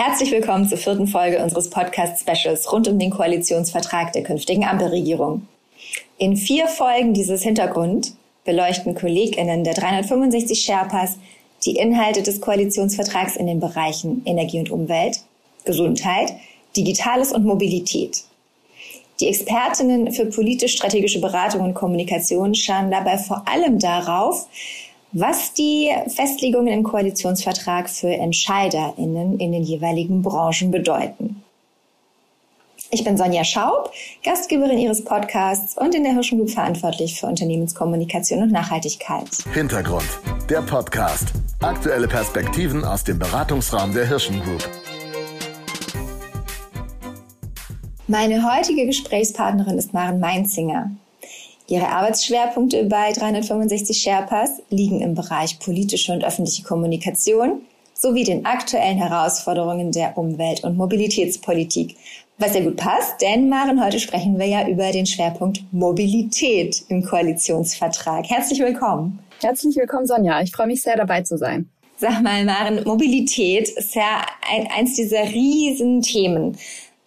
Herzlich willkommen zur vierten Folge unseres Podcast-Specials rund um den Koalitionsvertrag der künftigen Ampelregierung. In vier Folgen dieses Hintergrund beleuchten KollegInnen der 365 Sherpas die Inhalte des Koalitionsvertrags in den Bereichen Energie und Umwelt, Gesundheit, Digitales und Mobilität. Die Expertinnen für politisch-strategische Beratung und Kommunikation schauen dabei vor allem darauf, was die Festlegungen im Koalitionsvertrag für EntscheiderInnen in den jeweiligen Branchen bedeuten. Ich bin Sonja Schaub, Gastgeberin Ihres Podcasts und in der Hirschen Group verantwortlich für Unternehmenskommunikation und Nachhaltigkeit. Hintergrund, der Podcast. Aktuelle Perspektiven aus dem Beratungsraum der Hirschen Group. Meine heutige Gesprächspartnerin ist Maren Meinzinger. Ihre Arbeitsschwerpunkte bei 365 Sherpas liegen im Bereich politische und öffentliche Kommunikation sowie den aktuellen Herausforderungen der Umwelt- und Mobilitätspolitik. Was ja gut passt, denn Maren, heute sprechen wir ja über den Schwerpunkt Mobilität im Koalitionsvertrag. Herzlich willkommen. Herzlich willkommen, Sonja. Ich freue mich sehr, dabei zu sein. Sag mal, Maren, Mobilität ist ja ein, eins dieser riesen Themen.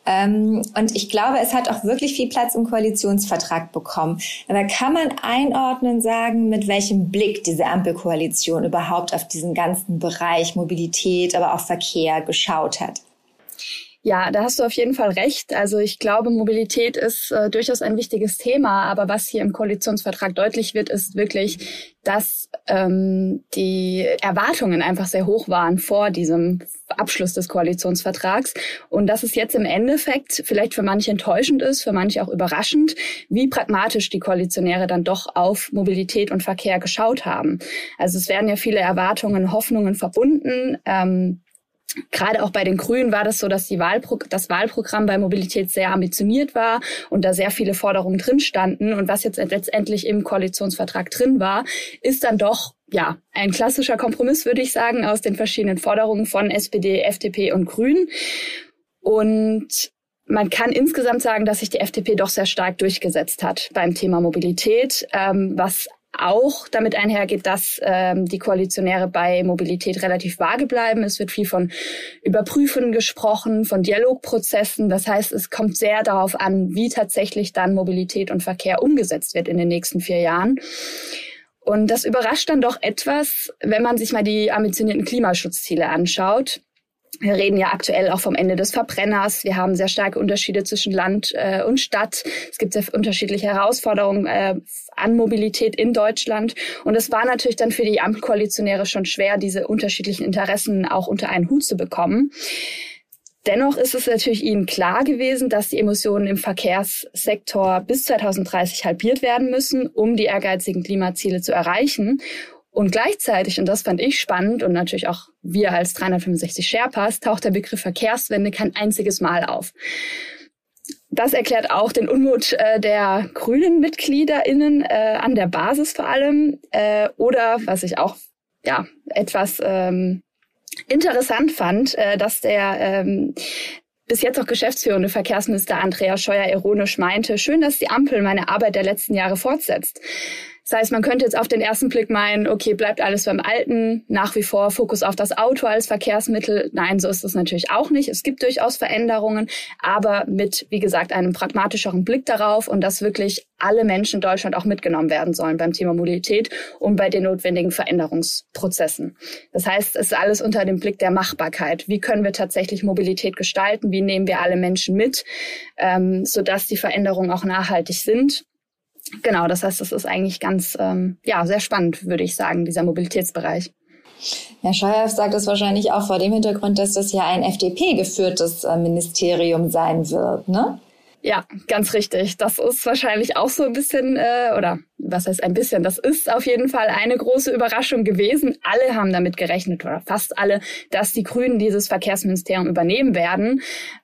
Ähm, und ich glaube, es hat auch wirklich viel Platz im Koalitionsvertrag bekommen. Aber kann man einordnen, sagen, mit welchem Blick diese Ampelkoalition überhaupt auf diesen ganzen Bereich Mobilität, aber auch Verkehr geschaut hat? Ja, da hast du auf jeden Fall recht. Also ich glaube, Mobilität ist äh, durchaus ein wichtiges Thema, aber was hier im Koalitionsvertrag deutlich wird, ist wirklich, dass ähm, die Erwartungen einfach sehr hoch waren vor diesem Abschluss des Koalitionsvertrags und dass es jetzt im Endeffekt vielleicht für manche enttäuschend ist, für manche auch überraschend, wie pragmatisch die Koalitionäre dann doch auf Mobilität und Verkehr geschaut haben. Also es werden ja viele Erwartungen, Hoffnungen verbunden. Ähm, Gerade auch bei den Grünen war das so, dass die Wahlpro das Wahlprogramm bei Mobilität sehr ambitioniert war und da sehr viele Forderungen drin standen. Und was jetzt letztendlich im Koalitionsvertrag drin war, ist dann doch ja ein klassischer Kompromiss, würde ich sagen, aus den verschiedenen Forderungen von SPD, FDP und Grünen. Und man kann insgesamt sagen, dass sich die FDP doch sehr stark durchgesetzt hat beim Thema Mobilität, ähm, was auch damit einhergeht, dass ähm, die Koalitionäre bei Mobilität relativ vage bleiben. Es wird viel von Überprüfen gesprochen, von Dialogprozessen. Das heißt, es kommt sehr darauf an, wie tatsächlich dann Mobilität und Verkehr umgesetzt wird in den nächsten vier Jahren. Und das überrascht dann doch etwas, wenn man sich mal die ambitionierten Klimaschutzziele anschaut. Wir reden ja aktuell auch vom Ende des Verbrenners. Wir haben sehr starke Unterschiede zwischen Land äh, und Stadt. Es gibt sehr unterschiedliche Herausforderungen äh, an Mobilität in Deutschland. Und es war natürlich dann für die Ampelkoalitionäre schon schwer, diese unterschiedlichen Interessen auch unter einen Hut zu bekommen. Dennoch ist es natürlich Ihnen klar gewesen, dass die Emissionen im Verkehrssektor bis 2030 halbiert werden müssen, um die ehrgeizigen Klimaziele zu erreichen. Und gleichzeitig, und das fand ich spannend und natürlich auch wir als 365 Sherpas, taucht der Begriff Verkehrswende kein einziges Mal auf. Das erklärt auch den Unmut äh, der grünen MitgliederInnen äh, an der Basis vor allem. Äh, oder was ich auch ja etwas ähm, interessant fand, äh, dass der ähm, bis jetzt auch geschäftsführende Verkehrsminister Andreas Scheuer ironisch meinte, schön, dass die Ampel meine Arbeit der letzten Jahre fortsetzt. Das heißt, man könnte jetzt auf den ersten Blick meinen, okay, bleibt alles beim Alten, nach wie vor Fokus auf das Auto als Verkehrsmittel. Nein, so ist es natürlich auch nicht. Es gibt durchaus Veränderungen, aber mit, wie gesagt, einem pragmatischeren Blick darauf und dass wirklich alle Menschen in Deutschland auch mitgenommen werden sollen beim Thema Mobilität und bei den notwendigen Veränderungsprozessen. Das heißt, es ist alles unter dem Blick der Machbarkeit. Wie können wir tatsächlich Mobilität gestalten? Wie nehmen wir alle Menschen mit, ähm, sodass die Veränderungen auch nachhaltig sind? Genau, das heißt, es ist eigentlich ganz, ähm, ja, sehr spannend, würde ich sagen, dieser Mobilitätsbereich. Herr Scheuer sagt es wahrscheinlich auch vor dem Hintergrund, dass das ja ein FDP-geführtes äh, Ministerium sein wird, ne? Ja, ganz richtig. Das ist wahrscheinlich auch so ein bisschen, äh, oder was heißt ein bisschen, das ist auf jeden Fall eine große Überraschung gewesen. Alle haben damit gerechnet, oder fast alle, dass die Grünen dieses Verkehrsministerium übernehmen werden.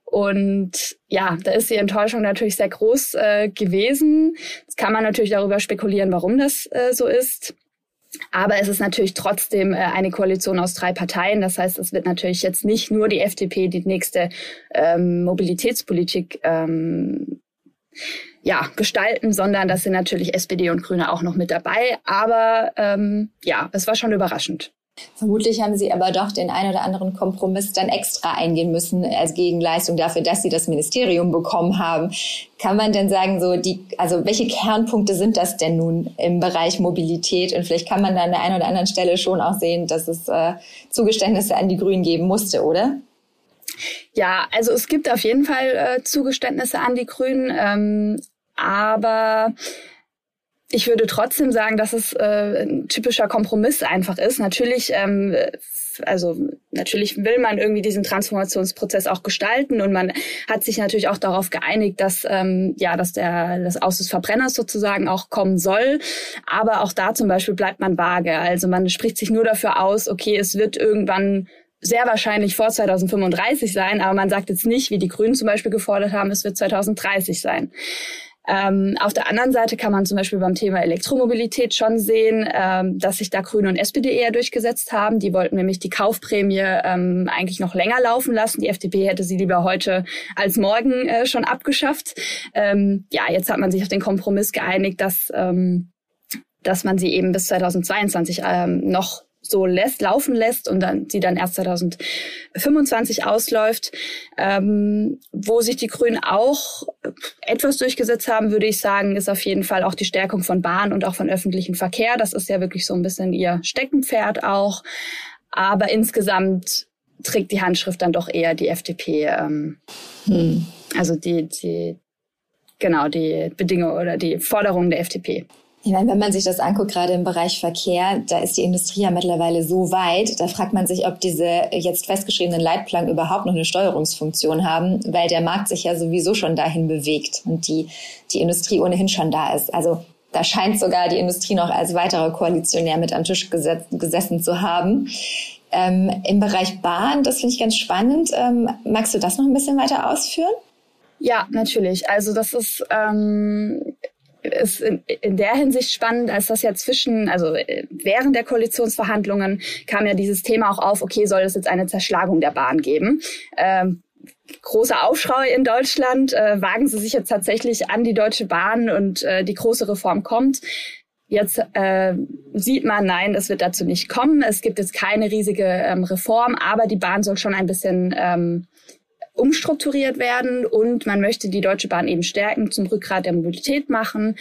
Und ja, da ist die Enttäuschung natürlich sehr groß äh, gewesen. Jetzt kann man natürlich darüber spekulieren, warum das äh, so ist. Aber es ist natürlich trotzdem äh, eine Koalition aus drei Parteien. Das heißt, es wird natürlich jetzt nicht nur die FDP die nächste ähm, Mobilitätspolitik ähm, ja, gestalten, sondern das sind natürlich SPD und Grüne auch noch mit dabei. Aber ähm, ja, es war schon überraschend. Vermutlich haben Sie aber doch den ein oder anderen Kompromiss dann extra eingehen müssen als Gegenleistung dafür, dass Sie das Ministerium bekommen haben. Kann man denn sagen, so die, also welche Kernpunkte sind das denn nun im Bereich Mobilität? Und vielleicht kann man da an der einen oder anderen Stelle schon auch sehen, dass es äh, Zugeständnisse an die Grünen geben musste, oder? Ja, also es gibt auf jeden Fall äh, Zugeständnisse an die Grünen, ähm, aber ich würde trotzdem sagen, dass es äh, ein typischer Kompromiss einfach ist. Natürlich, ähm, also natürlich will man irgendwie diesen Transformationsprozess auch gestalten und man hat sich natürlich auch darauf geeinigt, dass ähm, ja, dass der das Aus des Verbrenners sozusagen auch kommen soll. Aber auch da zum Beispiel bleibt man vage. Also man spricht sich nur dafür aus, okay, es wird irgendwann sehr wahrscheinlich vor 2035 sein, aber man sagt jetzt nicht, wie die Grünen zum Beispiel gefordert haben, es wird 2030 sein. Ähm, auf der anderen Seite kann man zum Beispiel beim Thema Elektromobilität schon sehen, ähm, dass sich da Grüne und SPD eher durchgesetzt haben. Die wollten nämlich die Kaufprämie ähm, eigentlich noch länger laufen lassen. Die FDP hätte sie lieber heute als morgen äh, schon abgeschafft. Ähm, ja, jetzt hat man sich auf den Kompromiss geeinigt, dass ähm, dass man sie eben bis 2022 ähm, noch so lässt, laufen lässt und dann sie dann erst 2025 ausläuft. Ähm, wo sich die Grünen auch etwas durchgesetzt haben, würde ich sagen, ist auf jeden Fall auch die Stärkung von Bahn und auch von öffentlichen Verkehr. Das ist ja wirklich so ein bisschen ihr Steckenpferd auch. Aber insgesamt trägt die Handschrift dann doch eher die FDP. Ähm, hm. Also die, die, genau, die Bedingungen oder die Forderungen der FDP. Ich meine, wenn man sich das anguckt, gerade im Bereich Verkehr, da ist die Industrie ja mittlerweile so weit, da fragt man sich, ob diese jetzt festgeschriebenen Leitplanken überhaupt noch eine Steuerungsfunktion haben, weil der Markt sich ja sowieso schon dahin bewegt und die, die Industrie ohnehin schon da ist. Also da scheint sogar die Industrie noch als weiterer Koalitionär mit am Tisch gesetz, gesessen zu haben. Ähm, Im Bereich Bahn, das finde ich ganz spannend. Ähm, magst du das noch ein bisschen weiter ausführen? Ja, natürlich. Also das ist ähm, ist in, in der Hinsicht spannend, als das ja zwischen, also äh, während der Koalitionsverhandlungen kam ja dieses Thema auch auf, okay, soll es jetzt eine Zerschlagung der Bahn geben? Ähm, großer Aufschrei in Deutschland. Äh, wagen Sie sich jetzt tatsächlich an die Deutsche Bahn und äh, die große Reform kommt. Jetzt äh, sieht man, nein, es wird dazu nicht kommen. Es gibt jetzt keine riesige ähm, Reform, aber die Bahn soll schon ein bisschen ähm, umstrukturiert werden und man möchte die Deutsche Bahn eben stärken, zum Rückgrat der Mobilität machen.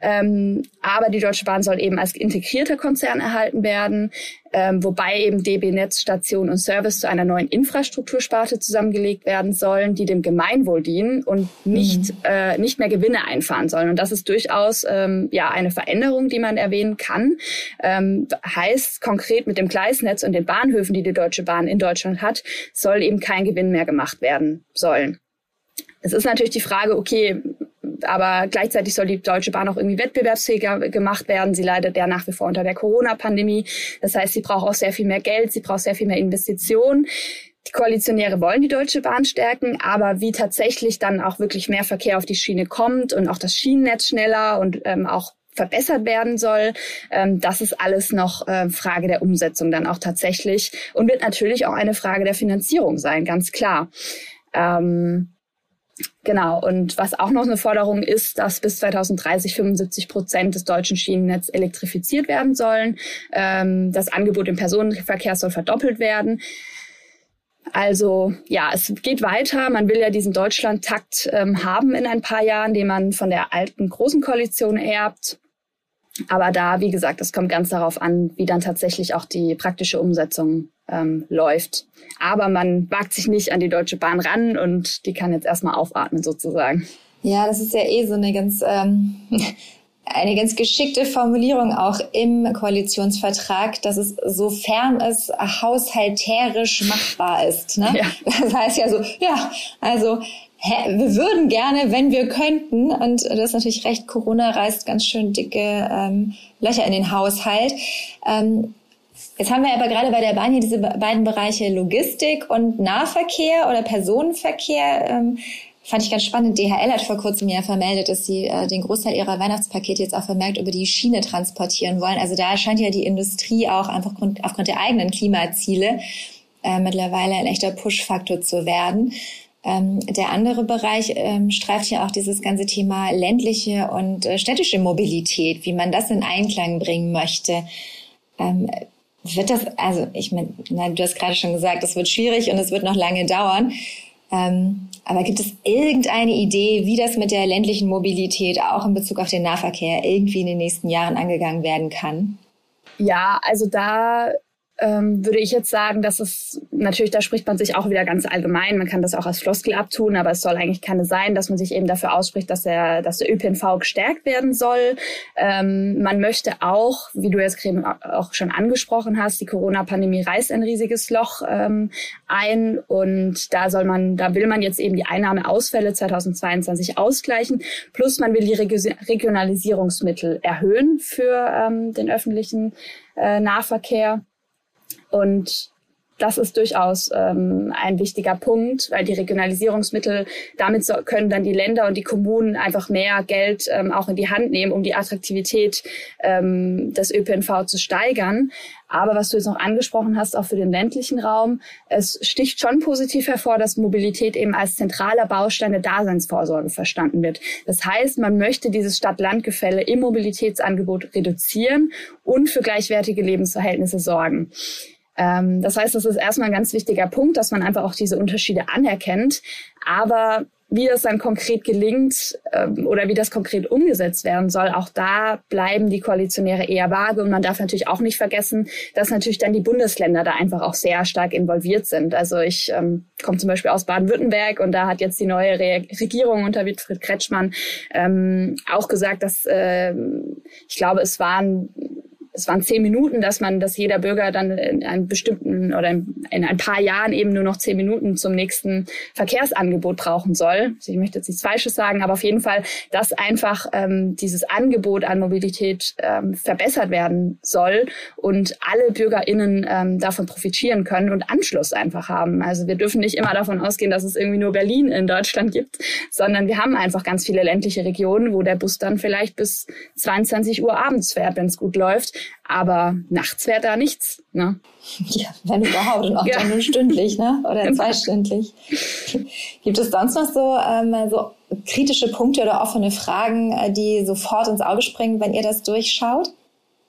Ähm, aber die Deutsche Bahn soll eben als integrierter Konzern erhalten werden, ähm, wobei eben DB Netz, Station und Service zu einer neuen Infrastruktursparte zusammengelegt werden sollen, die dem Gemeinwohl dienen und nicht, mhm. äh, nicht mehr Gewinne einfahren sollen. Und das ist durchaus ähm, ja eine Veränderung, die man erwähnen kann. Ähm, heißt konkret mit dem Gleisnetz und den Bahnhöfen, die die Deutsche Bahn in Deutschland hat, soll eben kein Gewinn mehr gemacht werden sollen. Es ist natürlich die Frage, okay, aber gleichzeitig soll die Deutsche Bahn auch irgendwie wettbewerbsfähiger gemacht werden. Sie leidet ja nach wie vor unter der Corona-Pandemie. Das heißt, sie braucht auch sehr viel mehr Geld, sie braucht sehr viel mehr Investitionen. Die Koalitionäre wollen die Deutsche Bahn stärken, aber wie tatsächlich dann auch wirklich mehr Verkehr auf die Schiene kommt und auch das Schienennetz schneller und ähm, auch verbessert werden soll. Ähm, das ist alles noch äh, Frage der Umsetzung dann auch tatsächlich und wird natürlich auch eine Frage der Finanzierung sein, ganz klar. Ähm, Genau. Und was auch noch eine Forderung ist, dass bis 2030 75 Prozent des deutschen Schienennetzes elektrifiziert werden sollen. Ähm, das Angebot im Personenverkehr soll verdoppelt werden. Also ja, es geht weiter. Man will ja diesen Deutschland-Takt ähm, haben in ein paar Jahren, den man von der alten großen Koalition erbt. Aber da, wie gesagt, es kommt ganz darauf an, wie dann tatsächlich auch die praktische Umsetzung ähm, läuft. Aber man wagt sich nicht an die Deutsche Bahn ran und die kann jetzt erstmal aufatmen sozusagen. Ja, das ist ja eh so eine ganz ähm, eine ganz geschickte Formulierung auch im Koalitionsvertrag, dass es sofern es haushalterisch machbar ist. Ne? Ja. Das heißt ja so, ja, also wir würden gerne, wenn wir könnten. Und das ist natürlich recht. Corona reißt ganz schön dicke ähm, Löcher in den Haushalt. Ähm, jetzt haben wir aber gerade bei der Bahn hier diese beiden Bereiche Logistik und Nahverkehr oder Personenverkehr. Ähm, fand ich ganz spannend. DHL hat vor kurzem ja vermeldet, dass sie äh, den Großteil ihrer Weihnachtspakete jetzt auch vermerkt über die Schiene transportieren wollen. Also da scheint ja die Industrie auch einfach aufgrund, aufgrund der eigenen Klimaziele äh, mittlerweile ein echter Push-Faktor zu werden. Ähm, der andere Bereich ähm, streift ja auch dieses ganze Thema ländliche und äh, städtische Mobilität, wie man das in Einklang bringen möchte. Ähm, wird das, also ich meine, du hast gerade schon gesagt, es wird schwierig und es wird noch lange dauern. Ähm, aber gibt es irgendeine Idee, wie das mit der ländlichen Mobilität auch in Bezug auf den Nahverkehr irgendwie in den nächsten Jahren angegangen werden kann? Ja, also da ähm, würde ich jetzt sagen, dass es natürlich, da spricht man sich auch wieder ganz allgemein. Man kann das auch als Floskel abtun, aber es soll eigentlich keine sein, dass man sich eben dafür ausspricht, dass der, dass der ÖPNV gestärkt werden soll. Ähm, man möchte auch, wie du jetzt auch schon angesprochen hast, die Corona-Pandemie reißt ein riesiges Loch ähm, ein und da soll man, da will man jetzt eben die Einnahmeausfälle 2022 ausgleichen. Plus man will die Regionalisierungsmittel erhöhen für ähm, den öffentlichen äh, Nahverkehr. Und das ist durchaus ähm, ein wichtiger Punkt, weil die Regionalisierungsmittel, damit so, können dann die Länder und die Kommunen einfach mehr Geld ähm, auch in die Hand nehmen, um die Attraktivität ähm, des ÖPNV zu steigern. Aber was du jetzt noch angesprochen hast, auch für den ländlichen Raum, es sticht schon positiv hervor, dass Mobilität eben als zentraler Baustein der Daseinsvorsorge verstanden wird. Das heißt, man möchte dieses Stadt-Land-Gefälle im Mobilitätsangebot reduzieren und für gleichwertige Lebensverhältnisse sorgen. Ähm, das heißt, das ist erstmal ein ganz wichtiger Punkt, dass man einfach auch diese Unterschiede anerkennt. Aber wie das dann konkret gelingt ähm, oder wie das konkret umgesetzt werden soll, auch da bleiben die Koalitionäre eher vage. Und man darf natürlich auch nicht vergessen, dass natürlich dann die Bundesländer da einfach auch sehr stark involviert sind. Also ich ähm, komme zum Beispiel aus Baden-Württemberg und da hat jetzt die neue Re Regierung unter Wilfried Kretschmann ähm, auch gesagt, dass äh, ich glaube, es waren es waren zehn Minuten, dass man, dass jeder Bürger dann in einem bestimmten oder in, ein paar Jahren eben nur noch zehn Minuten zum nächsten Verkehrsangebot brauchen soll. Also ich möchte jetzt nichts Falsches sagen, aber auf jeden Fall, dass einfach ähm, dieses Angebot an Mobilität ähm, verbessert werden soll und alle BürgerInnen ähm, davon profitieren können und Anschluss einfach haben. Also wir dürfen nicht immer davon ausgehen, dass es irgendwie nur Berlin in Deutschland gibt, sondern wir haben einfach ganz viele ländliche Regionen, wo der Bus dann vielleicht bis 22 Uhr abends fährt, wenn es gut läuft aber nachts wäre da nichts. Ne? Ja, wenn überhaupt und auch ja. dann nur stündlich ne? oder genau. zweistündlich. Gibt es sonst noch so, ähm, so kritische Punkte oder offene Fragen, äh, die sofort ins Auge springen, wenn ihr das durchschaut?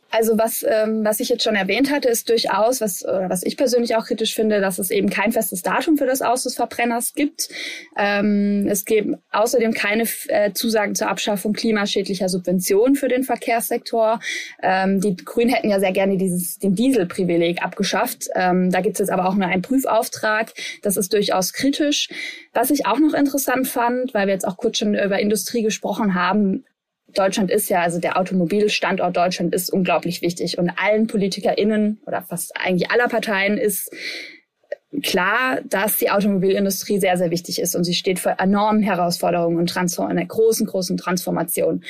Also was, ähm, was ich jetzt schon erwähnt hatte, ist durchaus, was, oder was ich persönlich auch kritisch finde, dass es eben kein festes Datum für das Aus des Verbrenners gibt. Ähm, es gibt außerdem keine äh, Zusagen zur Abschaffung klimaschädlicher Subventionen für den Verkehrssektor. Ähm, die Grünen hätten ja sehr gerne dieses, den Dieselprivileg abgeschafft. Ähm, da gibt es jetzt aber auch nur einen Prüfauftrag. Das ist durchaus kritisch. Was ich auch noch interessant fand, weil wir jetzt auch kurz schon über Industrie gesprochen haben, Deutschland ist ja, also der Automobilstandort Deutschland ist unglaublich wichtig und allen PolitikerInnen oder fast eigentlich aller Parteien ist klar, dass die Automobilindustrie sehr, sehr wichtig ist und sie steht vor enormen Herausforderungen und Transform einer großen, großen Transformation.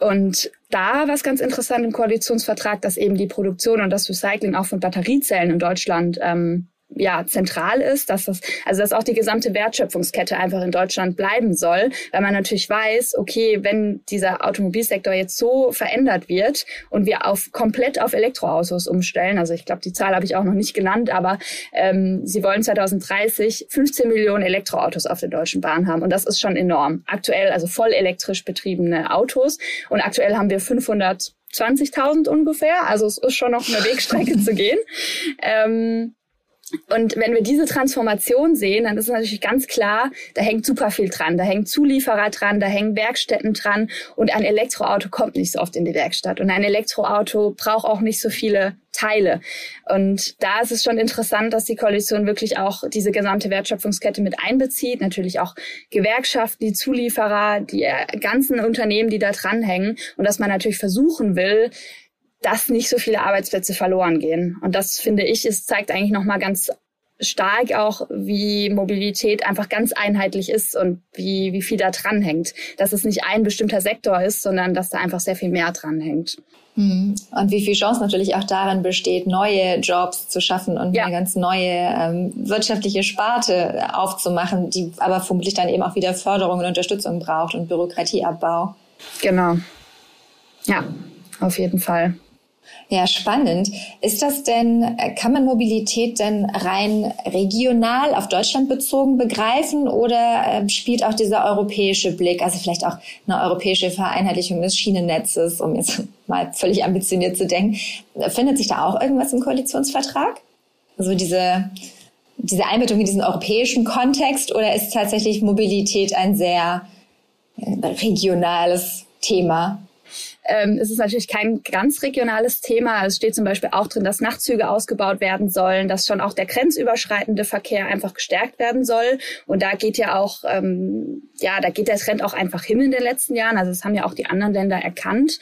Und da war es ganz interessant im Koalitionsvertrag, dass eben die Produktion und das Recycling auch von Batteriezellen in Deutschland ähm, ja zentral ist, dass das also dass auch die gesamte Wertschöpfungskette einfach in Deutschland bleiben soll, weil man natürlich weiß, okay, wenn dieser Automobilsektor jetzt so verändert wird und wir auf komplett auf Elektroautos umstellen, also ich glaube die Zahl habe ich auch noch nicht genannt, aber ähm, sie wollen 2030 15 Millionen Elektroautos auf der deutschen Bahn haben und das ist schon enorm. Aktuell also voll elektrisch betriebene Autos und aktuell haben wir 500 20.000 ungefähr. Also es ist schon noch eine Wegstrecke zu gehen. Ähm, und wenn wir diese Transformation sehen, dann ist natürlich ganz klar, da hängt super viel dran. Da hängen Zulieferer dran, da hängen Werkstätten dran und ein Elektroauto kommt nicht so oft in die Werkstatt. Und ein Elektroauto braucht auch nicht so viele Teile. Und da ist es schon interessant, dass die Koalition wirklich auch diese gesamte Wertschöpfungskette mit einbezieht. Natürlich auch Gewerkschaften, die Zulieferer, die ganzen Unternehmen, die da dranhängen. Und dass man natürlich versuchen will, dass nicht so viele Arbeitsplätze verloren gehen. Und das finde ich, es zeigt eigentlich nochmal ganz stark auch, wie Mobilität einfach ganz einheitlich ist und wie, wie viel da dranhängt. Dass es nicht ein bestimmter Sektor ist, sondern dass da einfach sehr viel mehr dranhängt. Hm. Und wie viel Chance natürlich auch darin besteht, neue Jobs zu schaffen und ja. eine ganz neue ähm, wirtschaftliche Sparte aufzumachen, die aber vermutlich dann eben auch wieder Förderung und Unterstützung braucht und Bürokratieabbau. Genau. Ja, auf jeden Fall. Ja, spannend. Ist das denn, kann man Mobilität denn rein regional auf Deutschland bezogen begreifen oder äh, spielt auch dieser europäische Blick, also vielleicht auch eine europäische Vereinheitlichung des Schienennetzes, um jetzt mal völlig ambitioniert zu denken. Findet sich da auch irgendwas im Koalitionsvertrag? Also diese, diese Einbettung in diesen europäischen Kontext oder ist tatsächlich Mobilität ein sehr äh, regionales Thema? Ähm, es ist natürlich kein ganz regionales Thema. Es steht zum Beispiel auch drin, dass Nachtzüge ausgebaut werden sollen, dass schon auch der grenzüberschreitende Verkehr einfach gestärkt werden soll. Und da geht ja auch, ähm, ja, da geht der Trend auch einfach hin in den letzten Jahren. Also das haben ja auch die anderen Länder erkannt.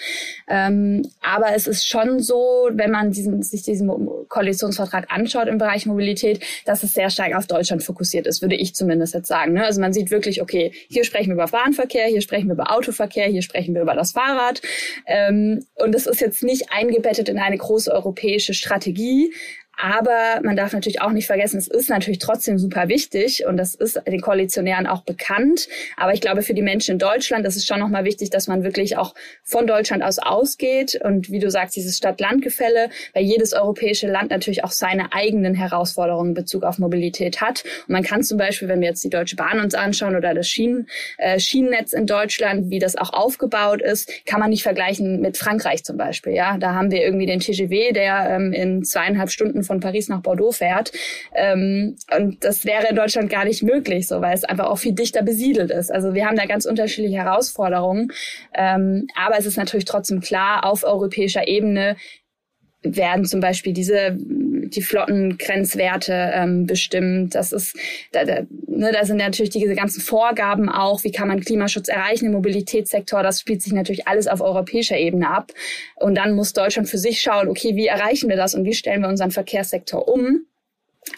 Ähm, aber es ist schon so, wenn man diesen, sich diesen Koalitionsvertrag anschaut im Bereich Mobilität, dass es sehr stark auf Deutschland fokussiert ist, würde ich zumindest jetzt sagen. Ne? Also man sieht wirklich, okay, hier sprechen wir über Bahnverkehr, hier sprechen wir über Autoverkehr, hier sprechen wir über das Fahrrad. Ähm, und es ist jetzt nicht eingebettet in eine große europäische Strategie, aber man darf natürlich auch nicht vergessen, es ist natürlich trotzdem super wichtig und das ist den Koalitionären auch bekannt. Aber ich glaube, für die Menschen in Deutschland ist es schon nochmal wichtig, dass man wirklich auch von Deutschland aus ausgeht und wie du sagst, dieses Stadt-Land-Gefälle, weil jedes europäische Land natürlich auch seine eigenen Herausforderungen in Bezug auf Mobilität hat. Und man kann zum Beispiel, wenn wir jetzt die Deutsche Bahn uns anschauen oder das Schienen, äh, Schienennetz in Deutschland, wie das auch aufgebaut ist, kann man nicht vergleichen mit Frankreich zum Beispiel. Ja, da haben wir irgendwie den TGV, der ähm, in zweieinhalb Stunden von Paris nach Bordeaux fährt. Ähm, und das wäre in Deutschland gar nicht möglich, so weil es einfach auch viel dichter besiedelt ist. Also wir haben da ganz unterschiedliche Herausforderungen. Ähm, aber es ist natürlich trotzdem klar, auf europäischer Ebene werden zum Beispiel diese die Flottengrenzwerte ähm, bestimmt. Das ist, da, da, ne, da sind natürlich diese ganzen Vorgaben auch, wie kann man Klimaschutz erreichen im Mobilitätssektor. Das spielt sich natürlich alles auf europäischer Ebene ab. Und dann muss Deutschland für sich schauen, okay, wie erreichen wir das und wie stellen wir unseren Verkehrssektor um?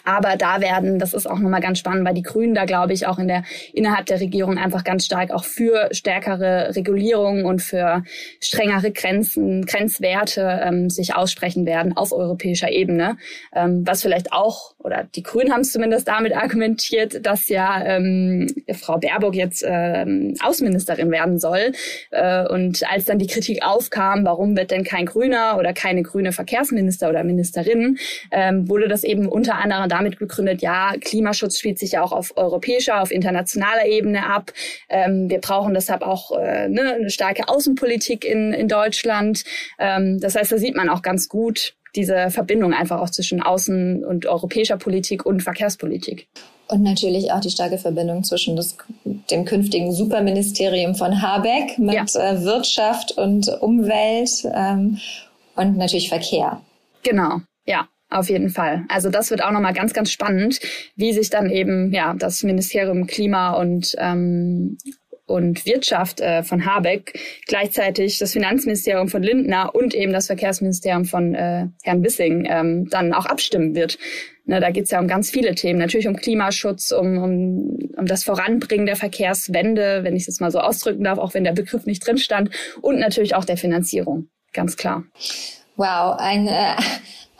Aber da werden, das ist auch nochmal ganz spannend, weil die Grünen da, glaube ich, auch in der, innerhalb der Regierung einfach ganz stark auch für stärkere Regulierungen und für strengere Grenzen, Grenzwerte ähm, sich aussprechen werden auf europäischer Ebene. Ähm, was vielleicht auch, oder die Grünen haben es zumindest damit argumentiert, dass ja ähm, Frau Baerbock jetzt ähm, Außenministerin werden soll. Äh, und als dann die Kritik aufkam, warum wird denn kein Grüner oder keine grüne Verkehrsminister oder Ministerin, ähm, wurde das eben unter anderem damit begründet, ja, Klimaschutz spielt sich ja auch auf europäischer, auf internationaler Ebene ab. Ähm, wir brauchen deshalb auch äh, ne, eine starke Außenpolitik in, in Deutschland. Ähm, das heißt, da sieht man auch ganz gut diese Verbindung einfach auch zwischen Außen- und europäischer Politik und Verkehrspolitik. Und natürlich auch die starke Verbindung zwischen das, dem künftigen Superministerium von Habeck mit ja. äh, Wirtschaft und Umwelt ähm, und natürlich Verkehr. Genau, ja. Auf jeden Fall. Also das wird auch nochmal ganz, ganz spannend, wie sich dann eben ja das Ministerium Klima und ähm, und Wirtschaft äh, von Habeck, gleichzeitig das Finanzministerium von Lindner und eben das Verkehrsministerium von äh, Herrn Bissing ähm, dann auch abstimmen wird. Ne, da geht es ja um ganz viele Themen. Natürlich um Klimaschutz, um, um, um das Voranbringen der Verkehrswende, wenn ich es mal so ausdrücken darf, auch wenn der Begriff nicht drin stand. Und natürlich auch der Finanzierung, ganz klar. Wow, ein, äh,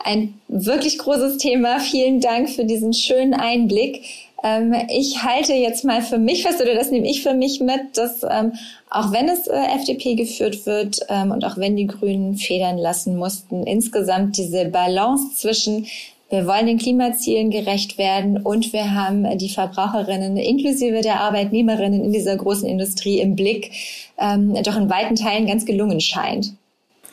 ein wirklich großes Thema. Vielen Dank für diesen schönen Einblick. Ähm, ich halte jetzt mal für mich fest, oder das nehme ich für mich mit, dass ähm, auch wenn es äh, FDP geführt wird ähm, und auch wenn die Grünen federn lassen mussten, insgesamt diese Balance zwischen wir wollen den Klimazielen gerecht werden und wir haben die Verbraucherinnen inklusive der Arbeitnehmerinnen in dieser großen Industrie im Blick, ähm, doch in weiten Teilen ganz gelungen scheint.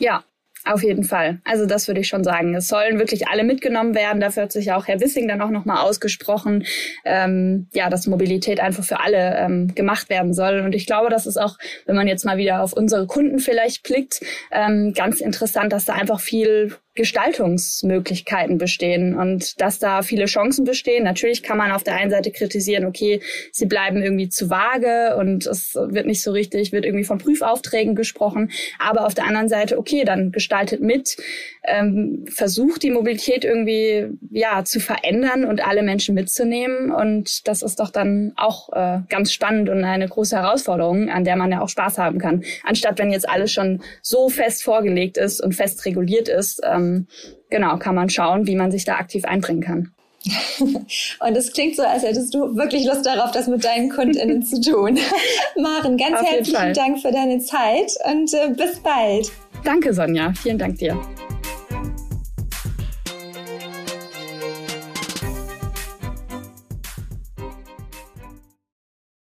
Ja, auf jeden Fall. Also das würde ich schon sagen. Es sollen wirklich alle mitgenommen werden. Dafür hat sich auch Herr Wissing dann auch nochmal ausgesprochen, ähm, ja, dass Mobilität einfach für alle ähm, gemacht werden soll. Und ich glaube, das ist auch, wenn man jetzt mal wieder auf unsere Kunden vielleicht blickt, ähm, ganz interessant, dass da einfach viel Gestaltungsmöglichkeiten bestehen und dass da viele Chancen bestehen. Natürlich kann man auf der einen Seite kritisieren, okay, sie bleiben irgendwie zu vage und es wird nicht so richtig, wird irgendwie von Prüfaufträgen gesprochen. Aber auf der anderen Seite, okay, dann gestaltet mit, ähm, versucht die Mobilität irgendwie ja zu verändern und alle Menschen mitzunehmen. Und das ist doch dann auch äh, ganz spannend und eine große Herausforderung, an der man ja auch Spaß haben kann. Anstatt wenn jetzt alles schon so fest vorgelegt ist und fest reguliert ist, ähm, genau, kann man schauen, wie man sich da aktiv einbringen kann. Und es klingt so, als hättest du wirklich Lust darauf, das mit deinen KundInnen zu tun. Maren, ganz herzlichen Dank für deine Zeit und äh, bis bald. Danke, Sonja. Vielen Dank dir.